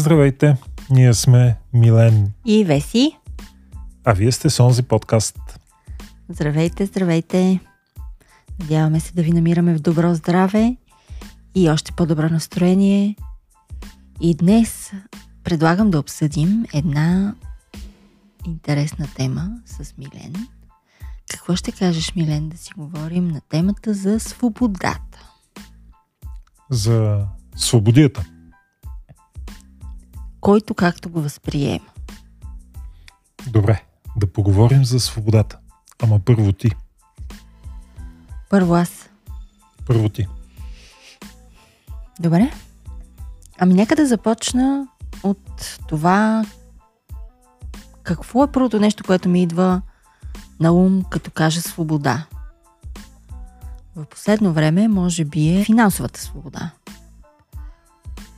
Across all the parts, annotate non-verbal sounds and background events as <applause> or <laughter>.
Здравейте, ние сме Милен. И Веси. А вие сте с онзи подкаст. Здравейте, здравейте. Надяваме се да ви намираме в добро здраве и още по-добро настроение. И днес предлагам да обсъдим една интересна тема с Милен. Какво ще кажеш, Милен, да си говорим на темата за свободата? За свободията. Който както го възприема. Добре, да поговорим за свободата. Ама първо ти. Първо аз. Първо ти. Добре. Ами нека да започна от това какво е първото нещо, което ми идва на ум, като кажа свобода. В последно време, може би е финансовата свобода.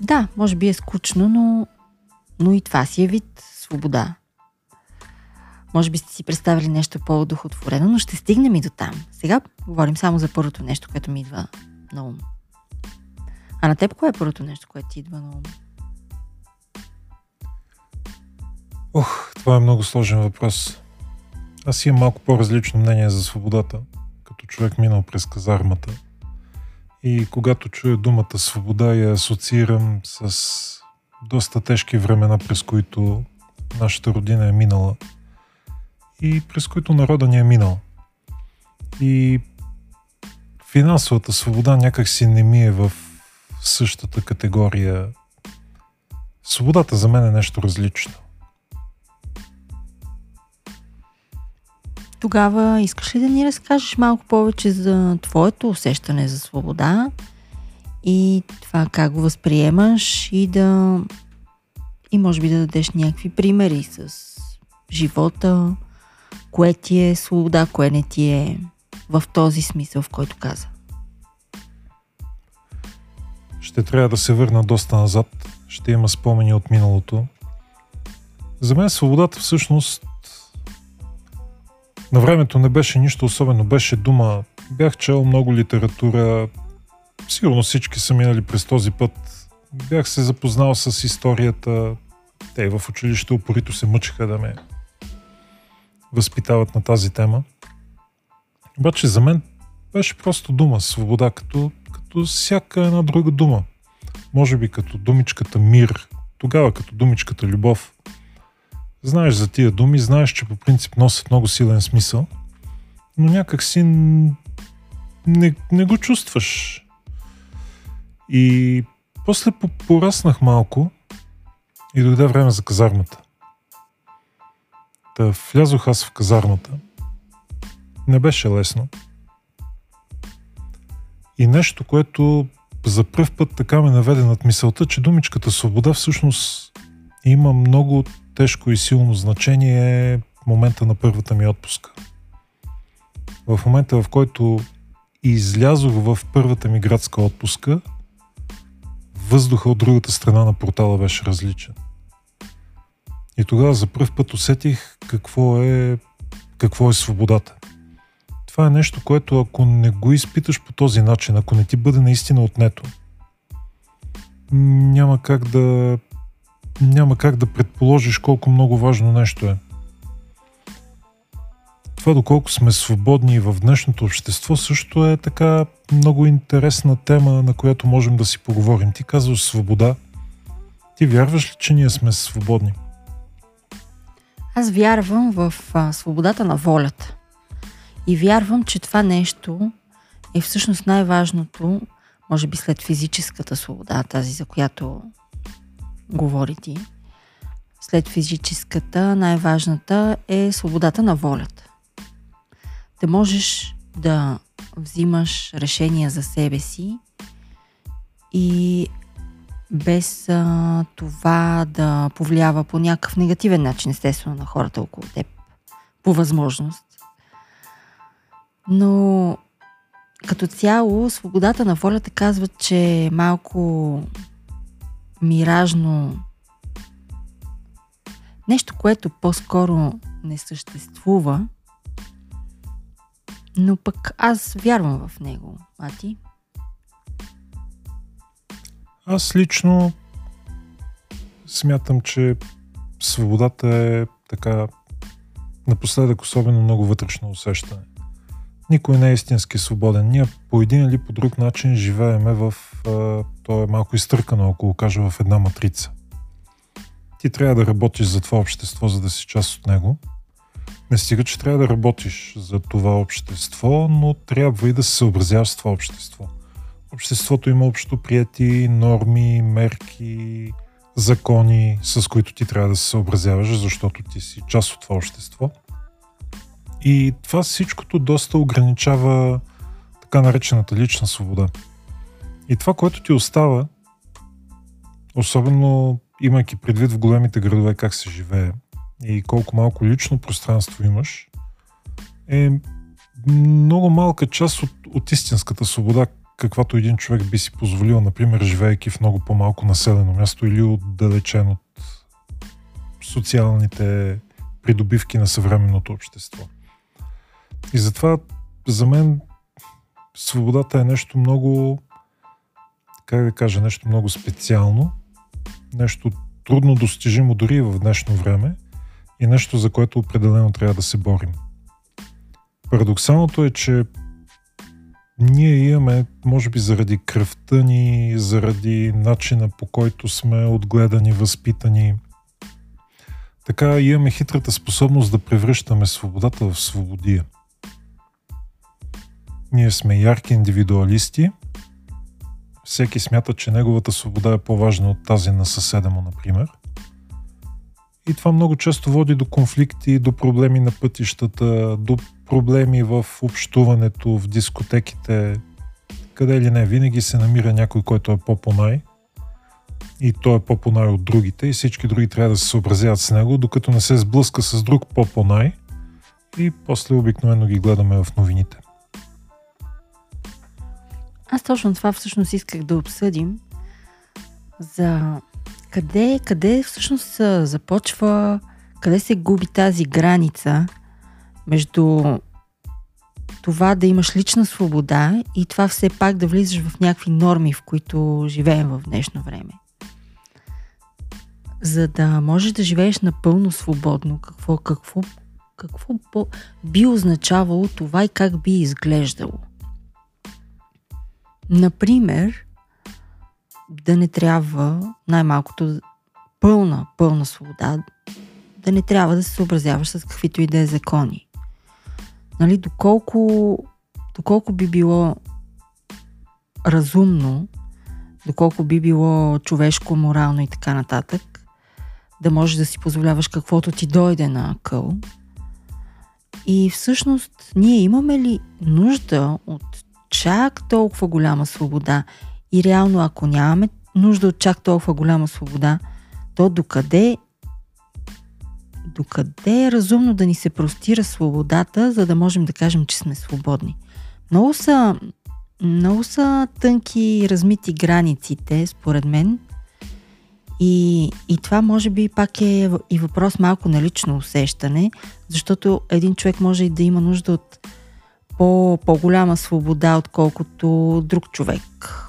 Да, може би е скучно, но, но и това си е вид свобода. Може би сте си представили нещо по-удохотворено, но ще стигнем и до там. Сега говорим само за първото нещо, което ми идва на ум. А на теб кое е първото нещо, което ти идва на ум? Ох, това е много сложен въпрос. Аз имам малко по-различно мнение за свободата, като човек минал през казармата. И когато чуя думата свобода, я асоциирам с доста тежки времена, през които нашата родина е минала и през които народа ни е минал. И финансовата свобода някак си не ми е в същата категория. Свободата за мен е нещо различно. Тогава искаш ли да ни разкажеш малко повече за твоето усещане за свобода и това как го възприемаш и да и може би да дадеш някакви примери с живота, кое ти е свобода, кое не ти е в този смисъл, в който каза. Ще трябва да се върна доста назад. Ще има спомени от миналото. За мен свободата всъщност на времето не беше нищо особено, беше дума. Бях чел много литература, сигурно всички са минали през този път. Бях се запознал с историята. Те в училище упорито се мъчиха да ме възпитават на тази тема. Обаче за мен беше просто дума, свобода, като, като всяка една друга дума. Може би като думичката мир, тогава като думичката любов. Знаеш за тия думи, знаеш, че по принцип носят много силен смисъл, но някак си не, не го чувстваш. И после пораснах малко и дойде време за казармата. Та влязох аз в казармата. Не беше лесно. И нещо, което за първ път така ме наведе над мисълта, че думичката свобода всъщност има много тежко и силно значение момента на първата ми отпуска. В момента, в който излязох в първата ми градска отпуска, въздуха от другата страна на портала беше различен. И тогава за първ път усетих какво е, какво е свободата. Това е нещо, което ако не го изпиташ по този начин, ако не ти бъде наистина отнето, няма как да няма как да предположиш колко много важно нещо е. Това доколко сме свободни в днешното общество също е така много интересна тема, на която можем да си поговорим. Ти казваш свобода. Ти вярваш ли, че ние сме свободни? Аз вярвам в а, свободата на волята. И вярвам, че това нещо е всъщност най-важното, може би след физическата свобода, тази за която говори ти. След физическата, най-важната е свободата на волята. Да можеш да взимаш решения за себе си и без а, това да повлиява по някакъв негативен начин, естествено, на хората около теб. По възможност. Но като цяло, свободата на волята казва, че е малко миражно нещо, което по-скоро не съществува, но пък аз вярвам в него. А ти? Аз лично смятам, че свободата е така напоследък особено много вътрешно усещане. Никой не е истински свободен. Ние по един или по друг начин живееме в... то е малко изтъркано, ако го кажа, в една матрица. Ти трябва да работиш за това общество, за да си част от него. Не стига, че трябва да работиш за това общество, но трябва и да се съобразяваш с това общество. Обществото има общо прияти норми, мерки, закони, с които ти трябва да се съобразяваш, защото ти си част от това общество. И това всичкото доста ограничава така наречената лична свобода. И това, което ти остава, особено имайки предвид в големите градове как се живее и колко малко лично пространство имаш, е много малка част от, от истинската свобода, каквато един човек би си позволил, например, живеейки в много по-малко населено място или отдалечен от социалните придобивки на съвременното общество. И затова за мен свободата е нещо много, как да кажа, нещо много специално, нещо трудно достижимо дори в днешно време и нещо, за което определено трябва да се борим. Парадоксалното е, че ние имаме, може би заради кръвта ни, заради начина по който сме отгледани, възпитани, така имаме хитрата способност да превръщаме свободата в свободия. Ние сме ярки индивидуалисти. Всеки смята, че неговата свобода е по-важна от тази на съседа му, например. И това много често води до конфликти, до проблеми на пътищата, до проблеми в общуването, в дискотеките, къде ли не. Винаги се намира някой, който е по-понай и той е по-понай от другите и всички други трябва да се съобразяват с него, докато не се сблъска с друг по-понай и после обикновено ги гледаме в новините. Аз точно това всъщност исках да обсъдим за къде, къде всъщност започва, къде се губи тази граница между това да имаш лична свобода и това все пак да влизаш в някакви норми, в които живеем в днешно време. За да можеш да живееш напълно свободно, какво, какво, какво би означавало това и как би изглеждало – Например, да не трябва най-малкото пълна, пълна свобода, да не трябва да се съобразяваш с каквито и да е закони. Нали, доколко, доколко би било разумно, доколко би било човешко, морално и така нататък, да можеш да си позволяваш каквото ти дойде на къл. И всъщност ние имаме ли нужда от чак толкова голяма свобода. И реално, ако нямаме нужда от чак толкова голяма свобода, то докъде докъде е разумно да ни се простира свободата, за да можем да кажем, че сме свободни. Много са, много са тънки и размити границите, според мен. И, и това може би пак е и въпрос малко на лично усещане, защото един човек може и да има нужда от по, по-голяма свобода, отколкото друг човек.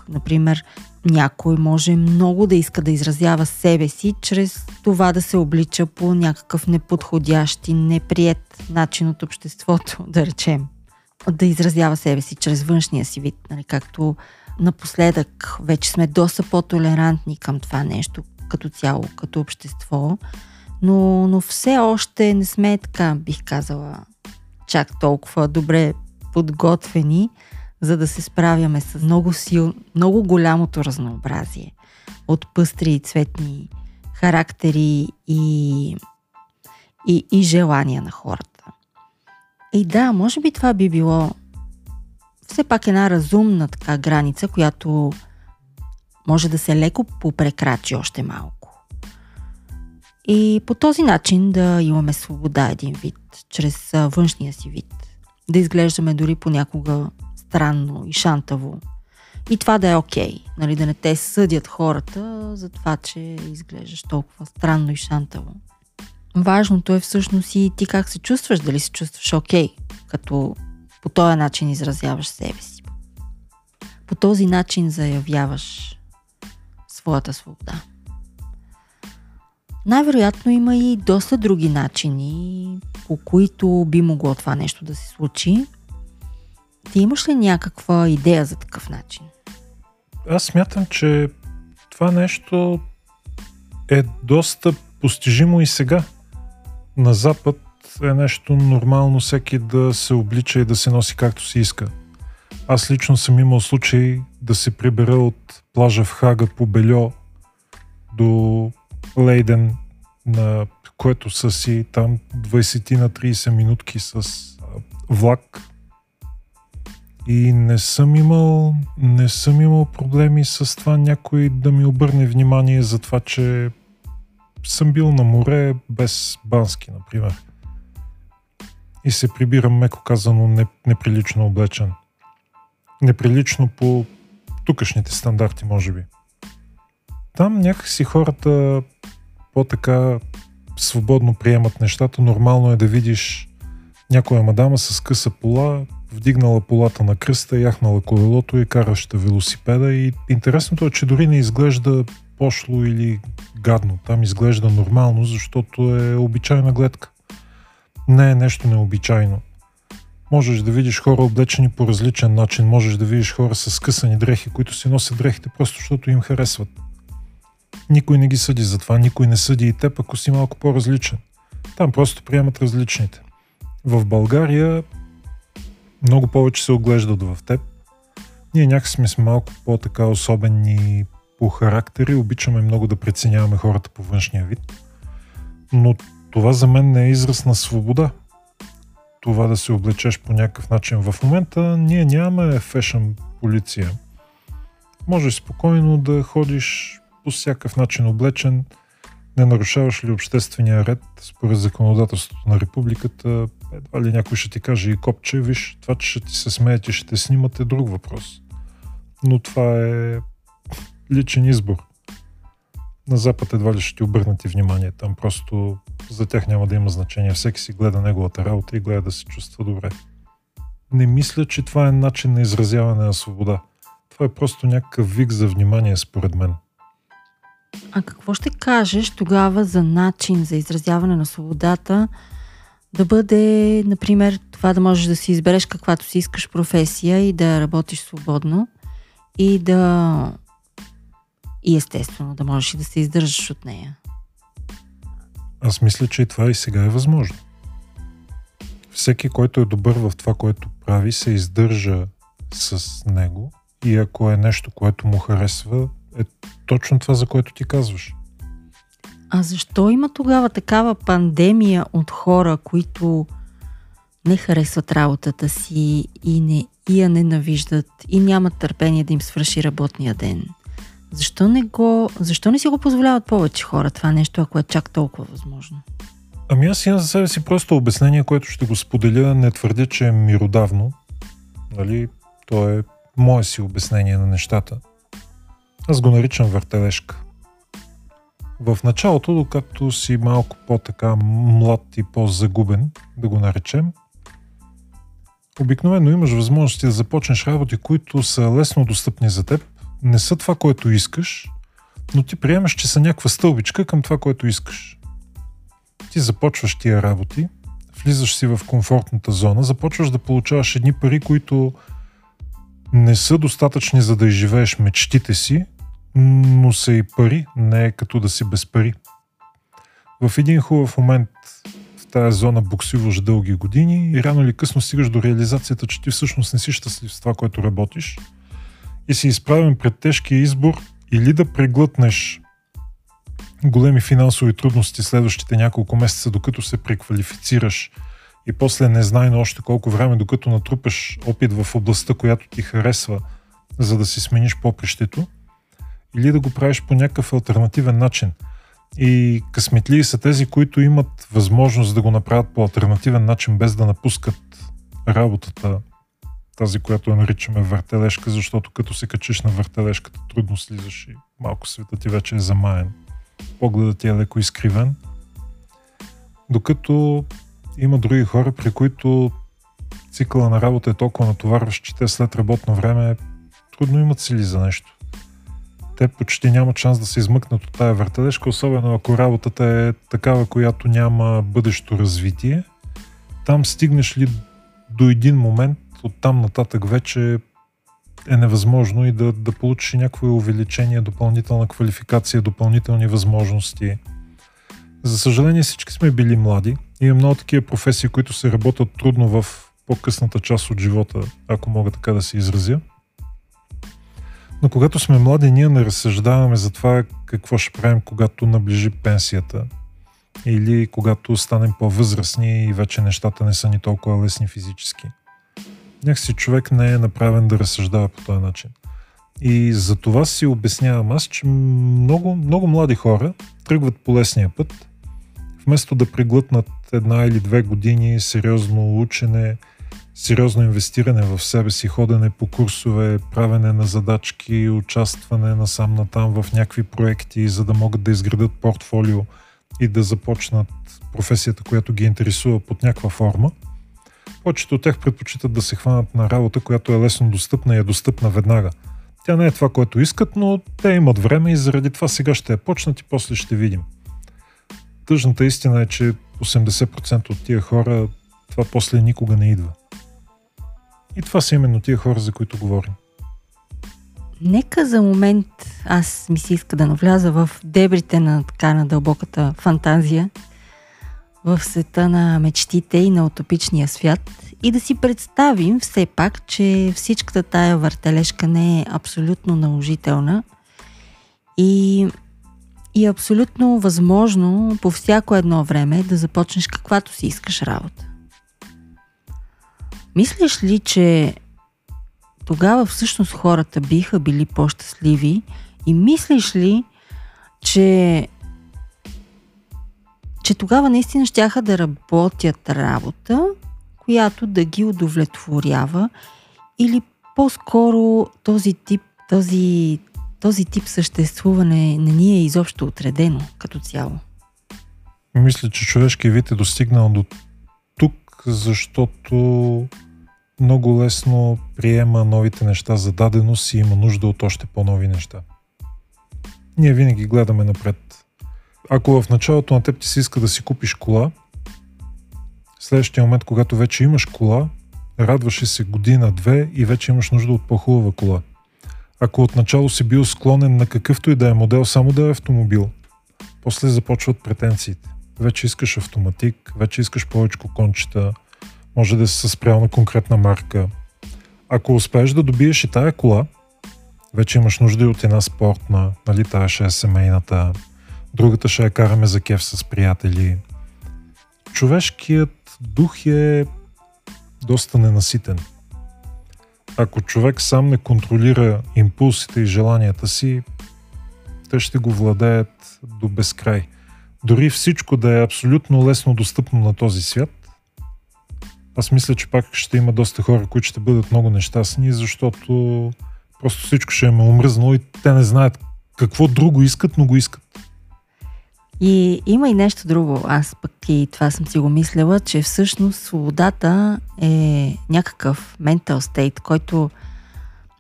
Например, някой може много да иска да изразява себе си, чрез това да се облича по някакъв неподходящ и неприят начин от обществото, <laughs> да речем. Да изразява себе си чрез външния си вид, нали, както напоследък вече сме доста по-толерантни към това нещо като цяло, като общество, но, но все още не сме така, бих казала, чак толкова добре подготвени, за да се справяме с много сил, много голямото разнообразие от пъстри и цветни характери и, и, и желания на хората. И да, може би това би било все пак една разумна така граница, която може да се леко попрекрачи още малко. И по този начин да имаме свобода един вид, чрез външния си вид да изглеждаме дори понякога странно и шантаво. И това да е окей, okay, нали, да не те съдят хората за това, че изглеждаш толкова странно и шантаво. Важното е всъщност и ти как се чувстваш, дали се чувстваш окей, okay, като по този начин изразяваш себе си. По този начин заявяваш своята свобода. Най-вероятно има и доста други начини, по които би могло това нещо да се случи. Ти имаш ли някаква идея за такъв начин? Аз смятам, че това нещо е доста постижимо и сега. На Запад е нещо нормално всеки да се облича и да се носи както си иска. Аз лично съм имал случай да се прибера от плажа в Хага по Бельо до Лейден, на което са си там 20 на 30 минутки с влак. И не съм имал, не съм имал проблеми с това някой да ми обърне внимание за това, че съм бил на море без бански, например. И се прибирам, меко казано, неприлично облечен. Неприлично по тукашните стандарти, може би. Там някакси хората по-така свободно приемат нещата. Нормално е да видиш някоя мадама с къса пола, вдигнала полата на кръста, яхнала колелото и караща велосипеда. И интересното е, че дори не изглежда пошло или гадно. Там изглежда нормално, защото е обичайна гледка. Не е нещо необичайно. Можеш да видиш хора облечени по различен начин, можеш да видиш хора с скъсани дрехи, които си носят дрехите просто защото им харесват. Никой не ги съди за това, никой не съди и теб, ако си малко по-различен. Там просто приемат различните. В България много повече се оглеждат в теб. Ние някакси сме малко по-така особени по характери, обичаме много да преценяваме хората по външния вид. Но това за мен не е израз на свобода. Това да се облечеш по някакъв начин. В момента ние нямаме фешън полиция. Можеш спокойно да ходиш по всякакъв начин облечен, не нарушаваш ли обществения ред според законодателството на републиката, едва ли някой ще ти каже и копче, виж, това, че ще ти се смеят и ще те снимат е друг въпрос. Но това е личен избор. На Запад едва ли ще ти обърнати внимание. Там просто за тях няма да има значение. Всеки си гледа неговата работа и гледа да се чувства добре. Не мисля, че това е начин на изразяване на свобода. Това е просто някакъв вик за внимание, според мен. А какво ще кажеш тогава за начин за изразяване на свободата да бъде, например, това да можеш да си избереш каквато си искаш професия и да работиш свободно и да и естествено да можеш и да се издържаш от нея. Аз мисля, че и това и сега е възможно. Всеки, който е добър в това, което прави, се издържа с него и ако е нещо, което му харесва, е точно това, за което ти казваш. А защо има тогава такава пандемия от хора, които не харесват работата си и, не, и я ненавиждат и нямат търпение да им свърши работния ден? Защо не, го, защо не си го позволяват повече хора това нещо, ако е чак толкова възможно? Ами аз имам за себе си просто обяснение, което ще го споделя. Не твърдя, че е миродавно. Нали? То е мое си обяснение на нещата. Аз го наричам въртележка. В началото, докато си малко по-така млад и по-загубен, да го наречем, обикновено имаш възможности да започнеш работи, които са лесно достъпни за теб, не са това, което искаш, но ти приемаш, че са някаква стълбичка към това, което искаш. Ти започваш тия работи, влизаш си в комфортната зона, започваш да получаваш едни пари, които не са достатъчни за да изживееш мечтите си, но са и пари, не е като да си без пари. В един хубав момент в тази зона буксиваш дълги години и рано или късно стигаш до реализацията, че ти всъщност не си щастлив с това, което работиш и си изправен пред тежкия избор или да преглътнеш големи финансови трудности следващите няколко месеца, докато се преквалифицираш и после не знай на още колко време, докато натрупаш опит в областта, която ти харесва, за да си смениш попрището – или да го правиш по някакъв альтернативен начин. И късметливи са тези, които имат възможност да го направят по альтернативен начин, без да напускат работата, тази, която я наричаме въртележка, защото като се качиш на въртележката, трудно слизаш и малко света ти вече е замаян. Погледът ти е леко изкривен. Докато има други хора, при които цикъла на работа е толкова натоварващ, че те след работно време трудно имат сили за нещо те почти нямат шанс да се измъкнат от тая въртележка, особено ако работата е такава, която няма бъдещо развитие. Там стигнеш ли до един момент, от там нататък вече е невъзможно и да, да получиш някакво увеличение, допълнителна квалификация, допълнителни възможности. За съжаление всички сме били млади. Има много такива професии, които се работят трудно в по-късната част от живота, ако мога така да се изразя. Но когато сме млади, ние не разсъждаваме за това какво ще правим, когато наближи пенсията или когато станем по-възрастни и вече нещата не са ни толкова лесни физически. Някакси човек не е направен да разсъждава по този начин. И за това си обяснявам аз, че много, много млади хора тръгват по лесния път, вместо да преглътнат една или две години сериозно учене, сериозно инвестиране в себе си, ходене по курсове, правене на задачки, участване насам натам в някакви проекти, за да могат да изградат портфолио и да започнат професията, която ги интересува под някаква форма. Повечето от тях предпочитат да се хванат на работа, която е лесно достъпна и е достъпна веднага. Тя не е това, което искат, но те имат време и заради това сега ще я почнат и после ще видим. Тъжната истина е, че 80% от тия хора това после никога не идва. И това са именно тия хора, за които говорим. Нека за момент аз ми се иска да навляза в дебрите на така на дълбоката фантазия в света на мечтите и на утопичния свят и да си представим все пак, че всичката тая въртележка не е абсолютно наложителна и, и е абсолютно възможно по всяко едно време да започнеш каквато си искаш работа. Мислиш ли, че тогава всъщност хората биха били по-щастливи и мислиш ли, че че тогава наистина щяха да работят работа, която да ги удовлетворява или по-скоро този тип, този, този тип съществуване не ни е изобщо отредено като цяло. Мисля, че човешкият вид е достигнал до защото много лесно приема новите неща за даденост и има нужда от още по-нови неща. Ние винаги гледаме напред. Ако в началото на теб ти се иска да си купиш кола, следващия момент, когато вече имаш кола, радваше се година-две и вече имаш нужда от по-хубава кола. Ако отначало си бил склонен на какъвто и да е модел, само да е автомобил, после започват претенциите. Вече искаш автоматик, вече искаш повече кончета, може да се спрял на конкретна марка. Ако успееш да добиеш и тая кола, вече имаш нужда и от една спортна, нали, тая ще е семейната, другата ще я караме за кеф с приятели. Човешкият дух е доста ненаситен. Ако човек сам не контролира импулсите и желанията си, те ще го владеят до безкрай. Дори всичко да е абсолютно лесно достъпно на този свят, аз мисля, че пак ще има доста хора, които ще бъдат много нещастни, защото просто всичко ще им е омръзнало и те не знаят какво друго искат, но го искат. И има и нещо друго. Аз пък и това съм си го мислила, че всъщност свободата е някакъв ментал стейт, който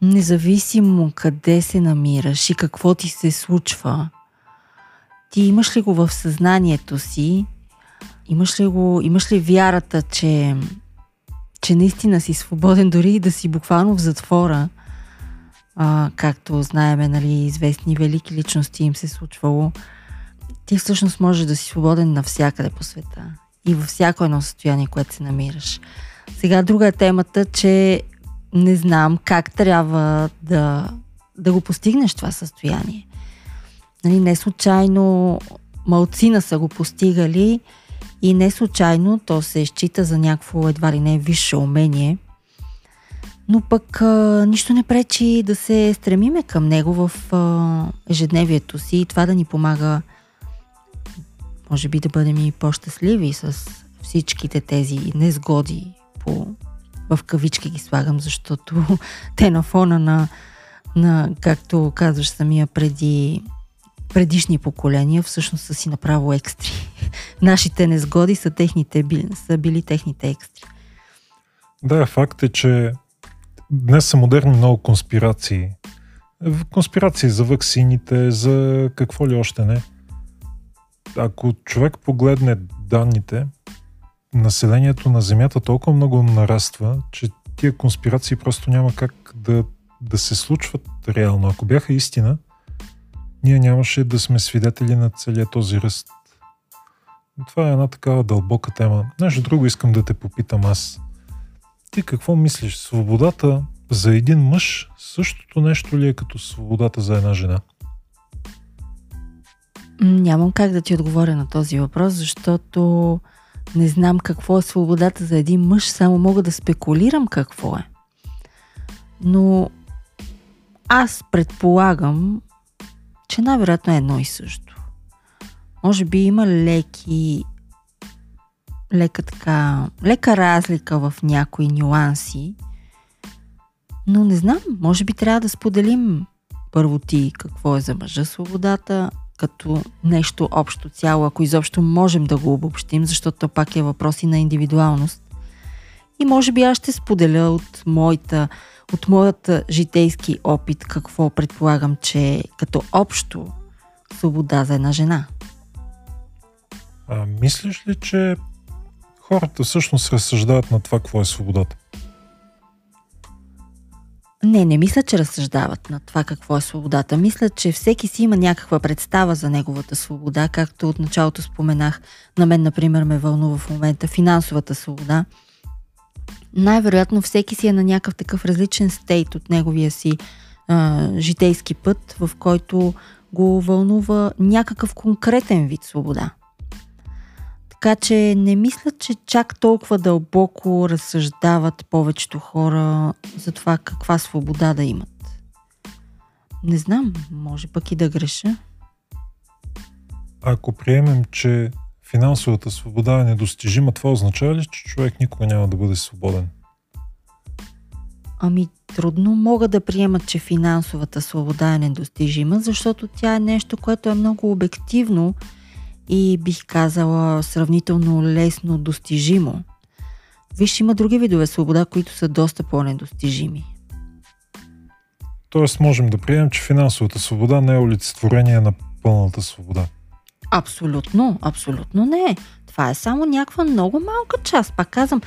независимо къде се намираш и какво ти се случва, ти имаш ли го в съзнанието си, имаш ли, го, имаш ли вярата, че че наистина си свободен, дори и да си буквално в затвора, а, както знаеме, нали, известни велики личности им се случвало, ти всъщност можеш да си свободен навсякъде по света и във всяко едно състояние, което се намираш. Сега друга е темата, че не знам как трябва да, да го постигнеш това състояние. Нали, не случайно малцина са го постигали, и не случайно то се счита за някакво едва ли не висше умение, но пък а, нищо не пречи да се стремиме към него в а, ежедневието си и това да ни помага може би да бъдем и по-щастливи с всичките тези незгоди по, в кавички ги слагам, защото <laughs> те на фона на, на както казваш самия преди предишни поколения всъщност са си направо екстри. <laughs> Нашите незгоди са, техните, са били техните екстри. Да, факт е, че днес са модерни много конспирации. конспирации за ваксините, за какво ли още не. Ако човек погледне данните, населението на Земята толкова много нараства, че тия конспирации просто няма как да, да се случват реално. Ако бяха истина, ние нямаше да сме свидетели на целият този ръст. Това е една такава дълбока тема. Нещо друго искам да те попитам аз. Ти какво мислиш? Свободата за един мъж същото нещо ли е като свободата за една жена? Нямам как да ти отговоря на този въпрос, защото не знам какво е свободата за един мъж, само мога да спекулирам какво е. Но аз предполагам, че най-вероятно е едно и също. Може би има леки лека така, лека разлика в някои нюанси, но не знам, може би трябва да споделим първо ти какво е за мъжа свободата, като нещо общо цяло, ако изобщо можем да го обобщим, защото то пак е въпрос и на индивидуалност. И може би аз ще споделя от моята, от моята житейски опит какво предполагам, че е като общо свобода за една жена. А мислиш ли, че хората всъщност разсъждават на това, какво е свободата? Не, не мисля, че разсъждават на това какво е свободата. Мисля, че всеки си има някаква представа за неговата свобода, както от началото споменах. На мен, например, ме вълнува в момента финансовата свобода. Най-вероятно всеки си е на някакъв такъв различен стейт от неговия си а, житейски път, в който го вълнува някакъв конкретен вид свобода. Така че не мисля, че чак толкова дълбоко разсъждават повечето хора за това каква свобода да имат. Не знам, може пък и да греша. Ако приемем, че финансовата свобода е недостижима, това означава ли, че човек никога няма да бъде свободен? Ами трудно мога да приема, че финансовата свобода е недостижима, защото тя е нещо, което е много обективно и бих казала сравнително лесно достижимо. Виж, има други видове свобода, които са доста по-недостижими. Тоест можем да приемем, че финансовата свобода не е олицетворение на пълната свобода. Абсолютно, абсолютно не. Това е само някаква много малка част. Пак казвам,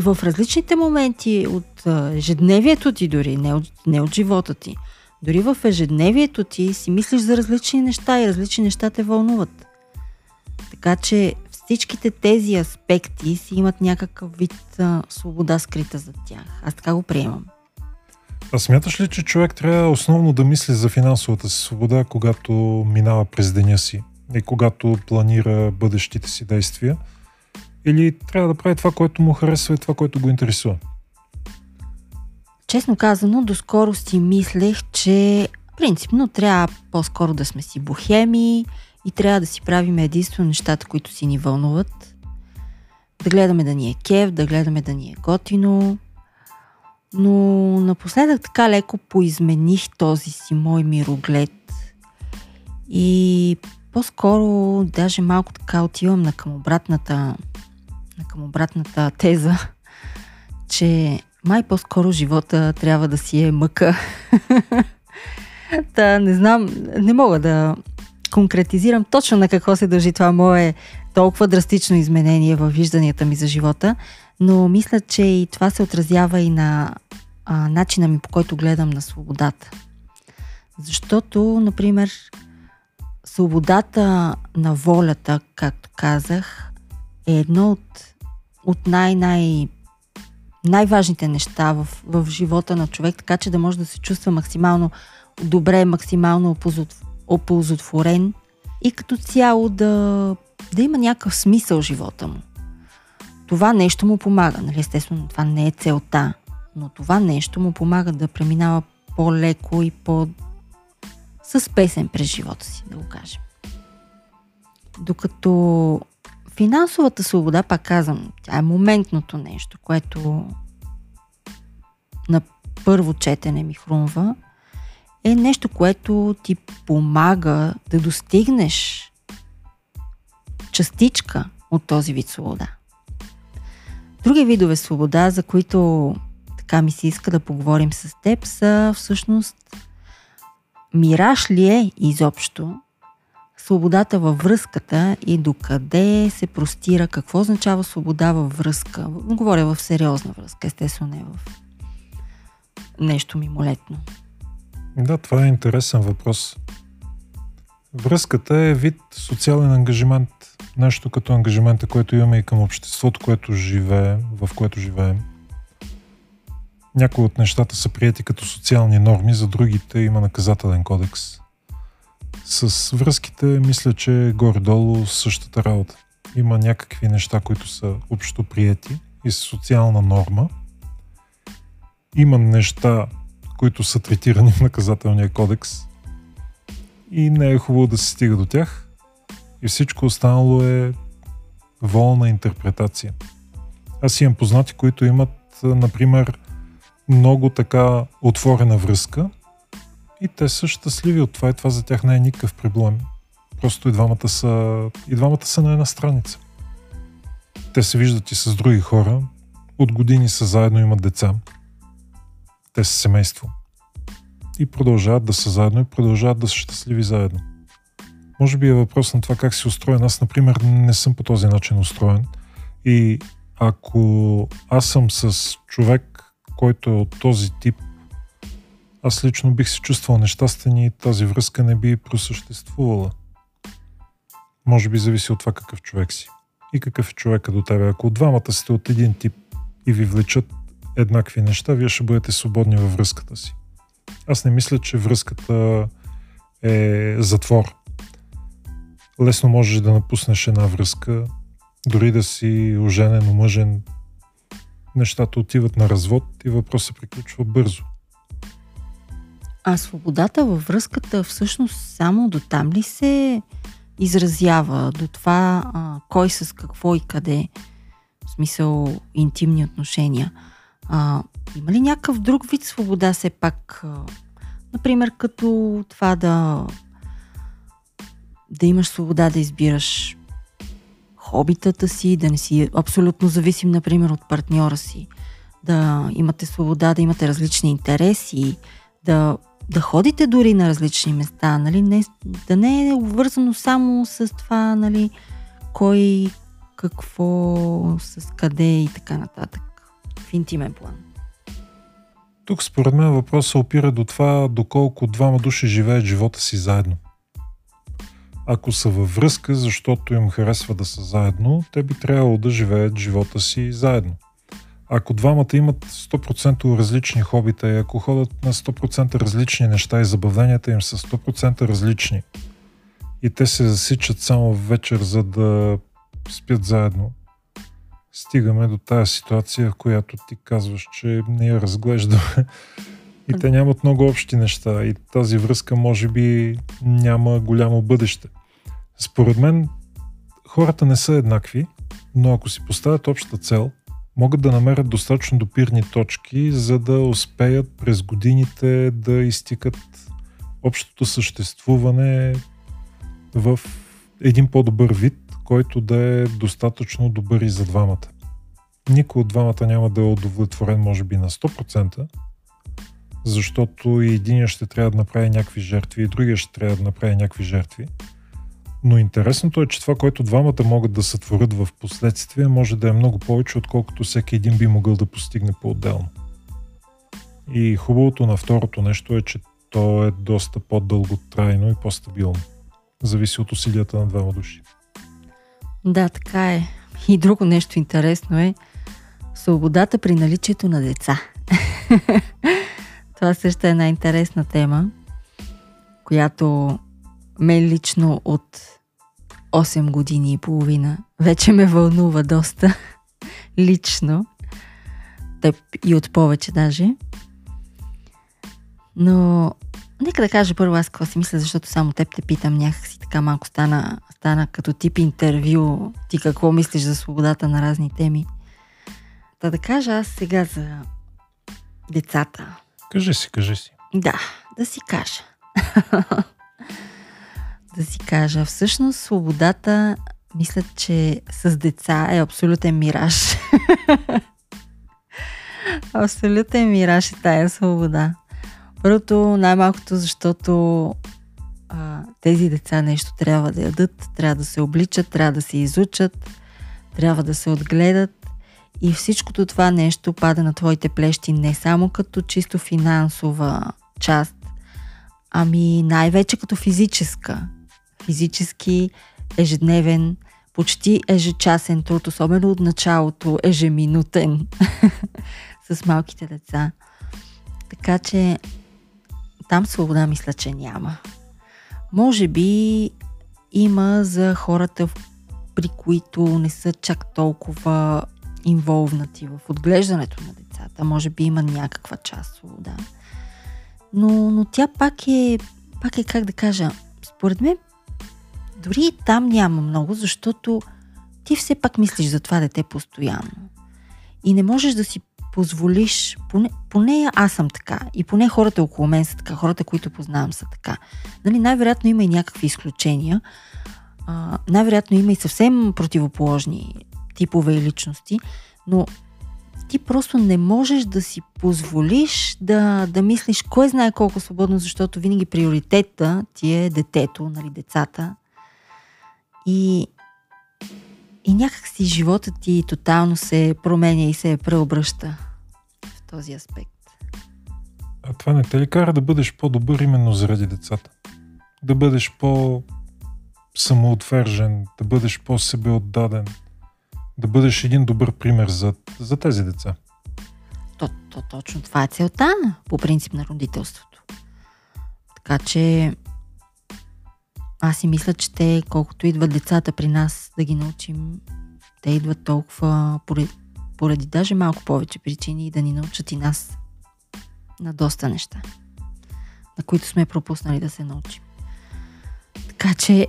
в различните моменти от ежедневието ти дори, не от, не от живота ти, дори в ежедневието ти си мислиш за различни неща и различни неща те вълнуват. Така че всичките тези аспекти си имат някакъв вид а, свобода скрита за тях. Аз така го приемам. А смяташ ли, че човек трябва основно да мисли за финансовата си свобода, когато минава през деня си и когато планира бъдещите си действия? Или трябва да прави това, което му харесва и това, което го интересува? Честно казано, доскоро си мислех, че принципно трябва по-скоро да сме си бухеми, и трябва да си правим единствено нещата, които си ни вълнуват. Да гледаме да ни е кев, да гледаме да ни е готино. Но напоследък така леко поизмених този си мой мироглед и по-скоро даже малко така отивам на към обратната, на към обратната теза, че май по-скоро живота трябва да си е мъка. <laughs> Та, не знам, не мога да, конкретизирам точно на какво се дължи това мое толкова драстично изменение във вижданията ми за живота, но мисля, че и това се отразява и на а, начина ми, по който гледам на свободата. Защото, например, свободата на волята, както казах, е едно от, от най-най най-важните неща в, в живота на човек, така че да може да се чувства максимално добре, максимално оползотворен и като цяло да, да има някакъв смисъл живота му. Това нещо му помага. Нали? Естествено, това не е целта, но това нещо му помага да преминава по-леко и по с песен през живота си, да го кажем. Докато финансовата свобода, пак казвам, тя е моментното нещо, което на първо четене ми хрумва – е нещо, което ти помага да достигнеш частичка от този вид свобода. Други видове свобода, за които така ми се иска да поговорим с теб, са всъщност мираж ли е изобщо свободата във връзката и докъде се простира, какво означава свобода във връзка. Говоря в сериозна връзка, естествено не в нещо мимолетно. Да, това е интересен въпрос. Връзката е вид социален ангажимент. Нещо като ангажимента, който имаме и към обществото, което живее, в което живеем. Някои от нещата са прияти като социални норми, за другите има наказателен кодекс. С връзките мисля, че горе-долу същата работа. Има някакви неща, които са общо прияти и социална норма. Има неща, които са третирани в наказателния кодекс и не е хубаво да се стига до тях. И всичко останало е волна интерпретация. Аз имам познати, които имат, например, много така отворена връзка и те са щастливи от това и това за тях не е никакъв проблем. Просто и двамата са, и двамата са на една страница. Те се виждат и с други хора, от години са заедно, имат деца. Те са семейство. И продължават да са заедно и продължават да са щастливи заедно. Може би е въпрос на това как си устроен. Аз, например, не съм по този начин устроен. И ако аз съм с човек, който е от този тип, аз лично бих се чувствал нещастен и тази връзка не би просъществувала. Може би зависи от това какъв човек си и какъв е човека до тебе. Ако двамата сте от един тип и ви влечат еднакви неща, вие ще бъдете свободни във връзката си. Аз не мисля, че връзката е затвор. Лесно можеш да напуснеш една връзка, дори да си оженен, омъжен, нещата отиват на развод и въпросът приключва бързо. А свободата във връзката всъщност само до там ли се изразява? До това а, кой с какво и къде? В смисъл интимни отношения. А, има ли някакъв друг вид свобода все пак? А, например, като това да да имаш свобода да избираш хобитата си, да не си абсолютно зависим, например, от партньора си, да имате свобода, да имате различни интереси, да, да ходите дори на различни места, нали? не, да не е обвързано само с това, нали, кой, какво, с къде и така нататък, в интимен план. Тук според мен въпросът опира до това доколко двама души живеят живота си заедно ако са във връзка, защото им харесва да са заедно, те би трябвало да живеят живота си заедно. Ако двамата имат 100% различни хобита и ако ходят на 100% различни неща и забавленията им са 100% различни и те се засичат само вечер, за да спят заедно, стигаме до тази ситуация, в която ти казваш, че не я разглеждаме и те нямат много общи неща и тази връзка може би няма голямо бъдеще. Според мен хората не са еднакви, но ако си поставят обща цел, могат да намерят достатъчно допирни точки, за да успеят през годините да изтикат общото съществуване в един по-добър вид, който да е достатъчно добър и за двамата. Никой от двамата няма да е удовлетворен, може би, на 100%, защото и един ще трябва да направи някакви жертви, и другия ще трябва да направи някакви жертви. Но интересното е, че това, което двамата могат да сътворят в последствие, може да е много повече, отколкото всеки един би могъл да постигне по-отделно. И хубавото на второто нещо е, че то е доста по-дълготрайно и по-стабилно. Зависи от усилията на двама души. Да, така е. И друго нещо интересно е свободата при наличието на деца. <laughs> Това също е една интересна тема, която мен лично от 8 години и половина вече ме вълнува доста <laughs> лично. И от повече даже. Но нека да кажа първо аз какво си мисля, защото само теб те питам някакси така малко стана, стана като тип интервю. Ти какво мислиш за свободата на разни теми. Та да кажа аз сега за децата. Кажи си, кажи си. Да, да си кажа. <laughs> да си кажа. Всъщност свободата, мисля, че с деца е абсолютен мираж. <laughs> абсолютен мираж е тая свобода. Първото, най-малкото, защото а, тези деца нещо трябва да ядат, трябва да се обличат, трябва да се изучат, трябва да се отгледат и всичкото това нещо пада на твоите плещи не само като чисто финансова част, ами най-вече като физическа. Физически, ежедневен, почти ежечасен труд, особено от началото, ежеминутен <laughs> с малките деца. Така че там свобода мисля, че няма. Може би има за хората, при които не са чак толкова инволвнати в отглеждането на децата. Може би има някаква част свобода. Но, но тя пак е, пак е, как да кажа, според мен, дори и там няма много, защото ти все пак мислиш за това дете постоянно. И не можеш да си позволиш, поне, поне аз съм така, и поне хората около мен са така, хората, които познавам са така. Нали, най-вероятно има и някакви изключения, а, най-вероятно има и съвсем противоположни типове и личности, но ти просто не можеш да си позволиш да, да мислиш кой знае колко свободно, защото винаги приоритета ти е детето, нали, децата. И, и някак си живота ти тотално се променя и се преобръща в този аспект. А това не те ли кара да бъдеш по-добър именно заради децата? Да бъдеш по-самоотвержен, да бъдеш по-себеотдаден, да бъдеш един добър пример за, за тези деца? То, то, точно това е целта по принцип на родителството. Така че аз си мисля, че те, колкото идват децата при нас да ги научим, те идват толкова поради, поради даже малко повече причини да ни научат и нас на доста неща, на които сме пропуснали да се научим. Така че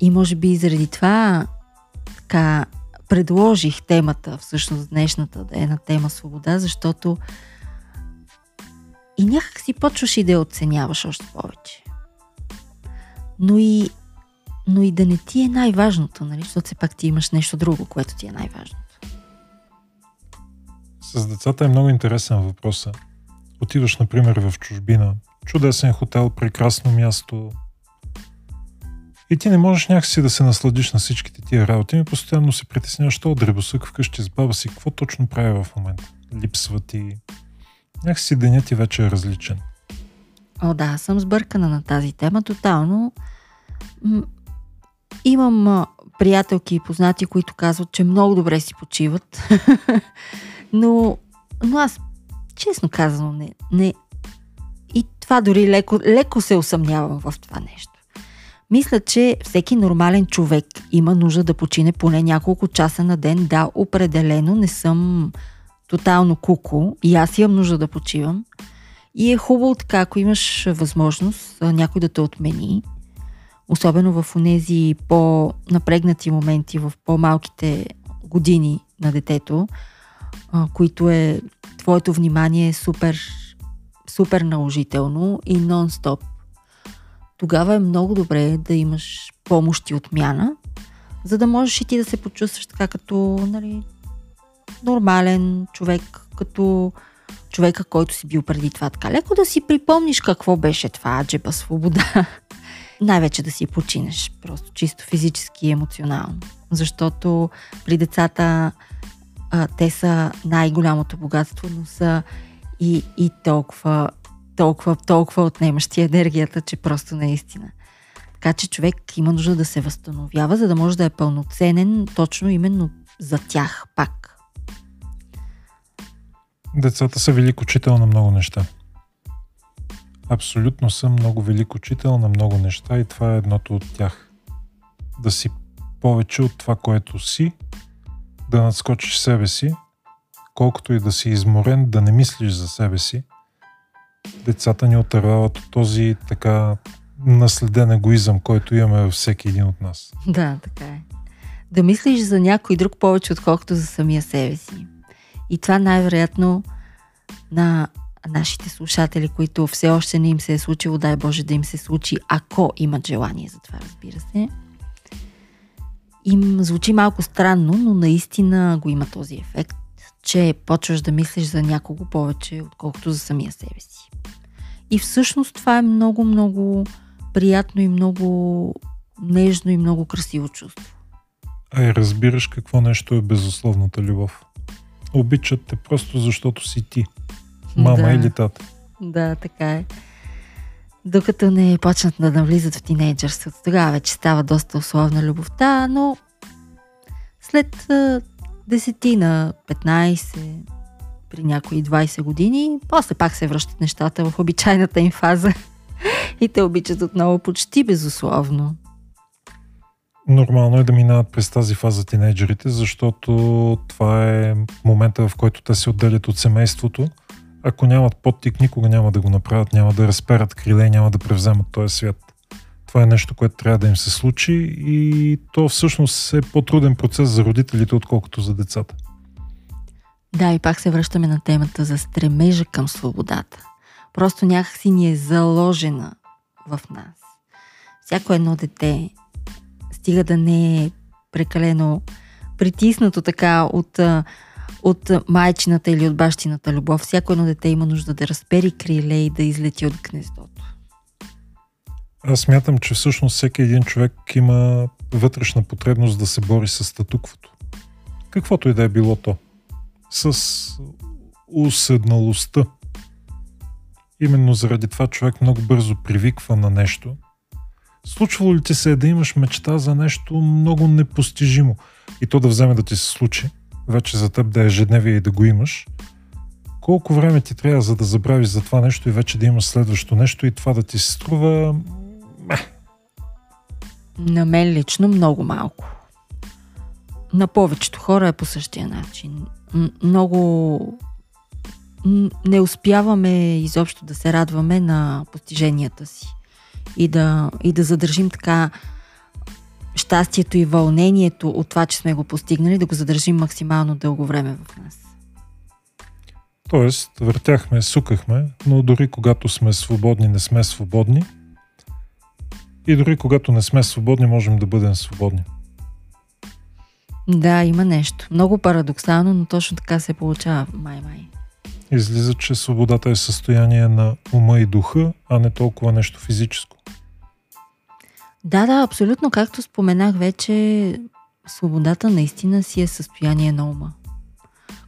и може би заради това така предложих темата, всъщност днешната да е на тема свобода, защото и някак си почваш и да я оценяваш още повече но и, но и да не ти е най-важното, нали? защото все пак ти имаш нещо друго, което ти е най-важното. С децата е много интересен въпрос. Отиваш, например, в чужбина, чудесен хотел, прекрасно място, и ти не можеш някакси да се насладиш на всичките тия работи, ми постоянно се притесняваш, що дребосък вкъщи с баба си, какво точно прави в момента? Липсва ти. Някакси денят ти вече е различен. О, да, съм сбъркана на тази тема. Тотално имам приятелки и познати, които казват, че много добре си почиват. <laughs> но, но аз, честно казано, не, не. И това дори леко, леко се усъмнявам в това нещо. Мисля, че всеки нормален човек има нужда да почине поне няколко часа на ден. Да, определено не съм тотално куко и аз имам нужда да почивам. И е хубаво така, ако имаш възможност някой да те отмени, особено в тези по-напрегнати моменти, в по-малките години на детето, които е твоето внимание е супер, супер наложително и нон-стоп. Тогава е много добре да имаш помощ и отмяна, за да можеш и ти да се почувстваш така като нали, нормален човек, като човека, който си бил преди това. Така леко да си припомниш какво беше това джеба свобода. <laughs> Най-вече да си починеш, просто чисто физически и емоционално. Защото при децата а, те са най-голямото богатство, но са и, и толкова, толкова, толкова отнемащи енергията, че просто наистина. Така че човек има нужда да се възстановява, за да може да е пълноценен точно именно за тях пак. Децата са велик учител на много неща. Абсолютно съм много велик учител на много неща и това е едното от тях. Да си повече от това, което си, да надскочиш себе си, колкото и да си изморен, да не мислиш за себе си. Децата ни отървават от този така наследен егоизъм, който имаме във всеки един от нас. Да, така е. Да мислиш за някой друг повече, отколкото за самия себе си. И това най-вероятно на нашите слушатели, които все още не им се е случило, дай Боже да им се случи, ако имат желание за това, разбира се. Им звучи малко странно, но наистина го има този ефект, че почваш да мислиш за някого повече, отколкото за самия себе си. И всъщност това е много, много приятно и много нежно и много красиво чувство. Ай, разбираш какво нещо е безусловната любов. Обичат те просто защото си ти. Мама Да. или тата. Да, така е. Докато не почнат да навлизат в тинейджърството, тогава вече става доста условна любовта, но след десетина, 15, при някои 20 години, после пак се връщат нещата в обичайната им фаза <laughs> и те обичат отново почти безусловно. Нормално е да минават през тази фаза тинейджерите, защото това е момента, в който те се отделят от семейството. Ако нямат подтик, никога няма да го направят, няма да разперат криле, няма да превземат този свят. Това е нещо, което трябва да им се случи и то всъщност е по-труден процес за родителите, отколкото за децата. Да, и пак се връщаме на темата за стремежа към свободата. Просто някакси ни е заложена в нас. Всяко едно дете стига да не е прекалено притиснато така от, от майчината или от бащината любов. Всяко едно дете има нужда да разпери криле и да излети от гнездото. Аз смятам, че всъщност всеки един човек има вътрешна потребност да се бори с статуквото. Каквото и да е било то. С уседналостта. Именно заради това човек много бързо привиква на нещо. Случвало ли ти се е да имаш мечта за нещо много непостижимо и то да вземе да ти се случи, вече за теб да е ежедневие и да го имаш, колко време ти трябва за да забравиш за това нещо и вече да имаш следващо нещо и това да ти се струва На мен лично много малко. На повечето хора е по същия начин. Много не успяваме изобщо да се радваме на постиженията си и да, и да задържим така щастието и вълнението от това, че сме го постигнали, да го задържим максимално дълго време в нас. Тоест, въртяхме, сукахме, но дори когато сме свободни, не сме свободни. И дори когато не сме свободни, можем да бъдем свободни. Да, има нещо. Много парадоксално, но точно така се получава. Май-май. Излиза, че свободата е състояние на ума и духа, а не толкова нещо физическо. Да, да, абсолютно. Както споменах вече, свободата наистина си е състояние на ума.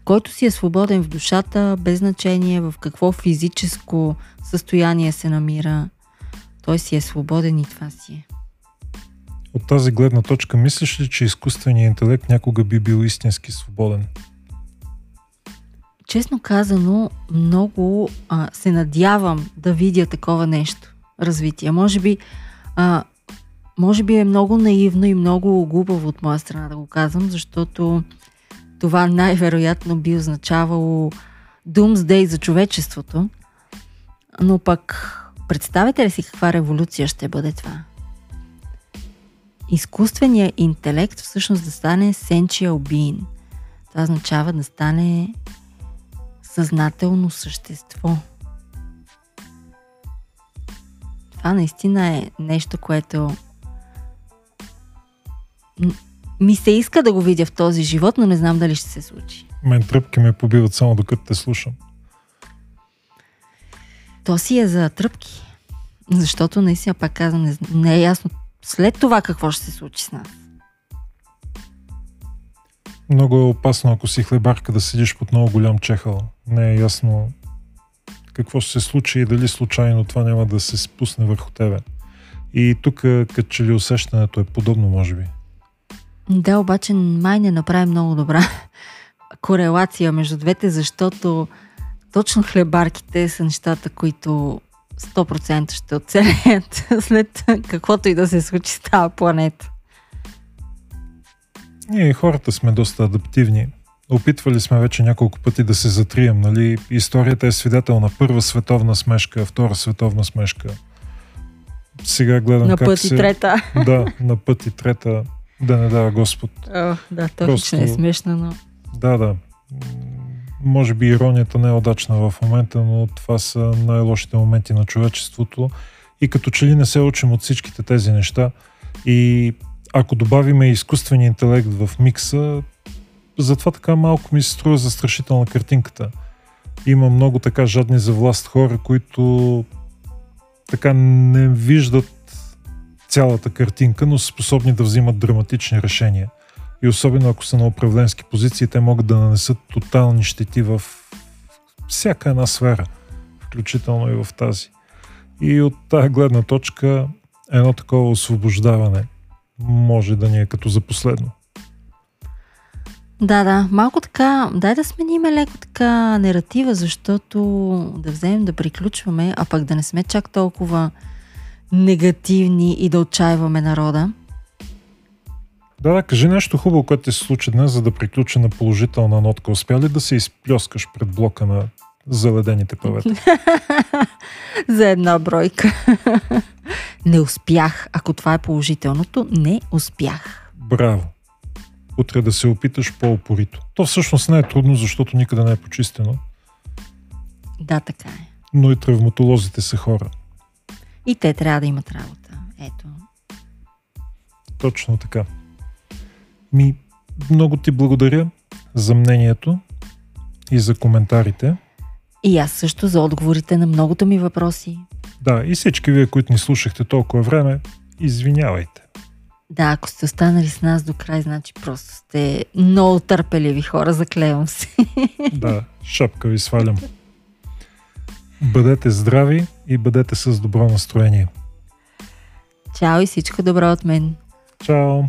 Който си е свободен в душата, без значение в какво физическо състояние се намира, той си е свободен и това си е. От тази гледна точка, мислиш ли, че изкуственият интелект някога би бил истински свободен? Честно казано, много а, се надявам да видя такова нещо. Развитие. Може би, а, може би е много наивно и много глупаво от моя страна да го казвам, защото това най-вероятно би означавало Doomsday за човечеството. Но пък, представете ли си каква революция ще бъде това? Изкуственият интелект всъщност да стане sentient being. Това означава да стане съзнателно същество. Това наистина е нещо, което ми се иска да го видя в този живот, но не знам дали ще се случи. Мен тръпки ме побиват само докато те слушам. То си е за тръпки. Защото наистина, пак казвам, не е ясно след това какво ще се случи с нас. Много е опасно, ако си хлебарка, да седиш под много голям чехъл. Не е ясно какво ще се случи и дали случайно това няма да се спусне върху тебе. И тук, като че ли усещането е подобно, може би. Да, обаче май не направи много добра <laughs> корелация между двете, защото точно хлебарките са нещата, които 100% ще оцелеят <laughs> след каквото и да се случи с тази планета. Ние хората сме доста адаптивни. Опитвали сме вече няколко пъти да се затрием, нали? Историята е свидетел на първа световна смешка, втора световна смешка. Сега гледам На как пъти се... трета. <laughs> Да, на пъти трета. Да не дава Господ. О, да, то Просто- е смешно, но... Да, да. Може би иронията не е удачна в момента, но това са най-лошите моменти на човечеството. И като че ли не се учим от всичките тези неща. И ако добавиме изкуствения интелект в микса, затова така малко ми се струва застрашителна картинката. Има много така жадни за власт хора, които така не виждат цялата картинка, но са способни да взимат драматични решения. И особено ако са на управленски позиции, те могат да нанесат тотални щети в всяка една сфера, включително и в тази. И от тази гледна точка едно такова освобождаване може да ни е като за последно. Да, да. Малко така, дай да смениме леко така нератива, защото да вземем да приключваме, а пък да не сме чак толкова негативни и да отчаиваме народа. Да, да, кажи нещо хубаво, което ти се случи днес, за да приключи на положителна нотка. Успя ли да се изплескаш пред блока на заледените павета? <laughs> за една бройка. Не успях. Ако това е положителното, не успях. Браво. Утре да се опиташ по-опорито. То всъщност не е трудно, защото никъде не е почистено. Да, така е. Но и травматолозите са хора. И те трябва да имат работа. Ето. Точно така. Ми, много ти благодаря за мнението и за коментарите. И аз също за отговорите на многото ми въпроси. Да, и всички вие, които ни слушахте толкова време, извинявайте. Да, ако сте останали с нас до край, значи просто сте много търпеливи хора, заклевам се. Да, шапка ви свалям. Бъдете здрави и бъдете с добро настроение. Чао и всичко добро от мен. Чао!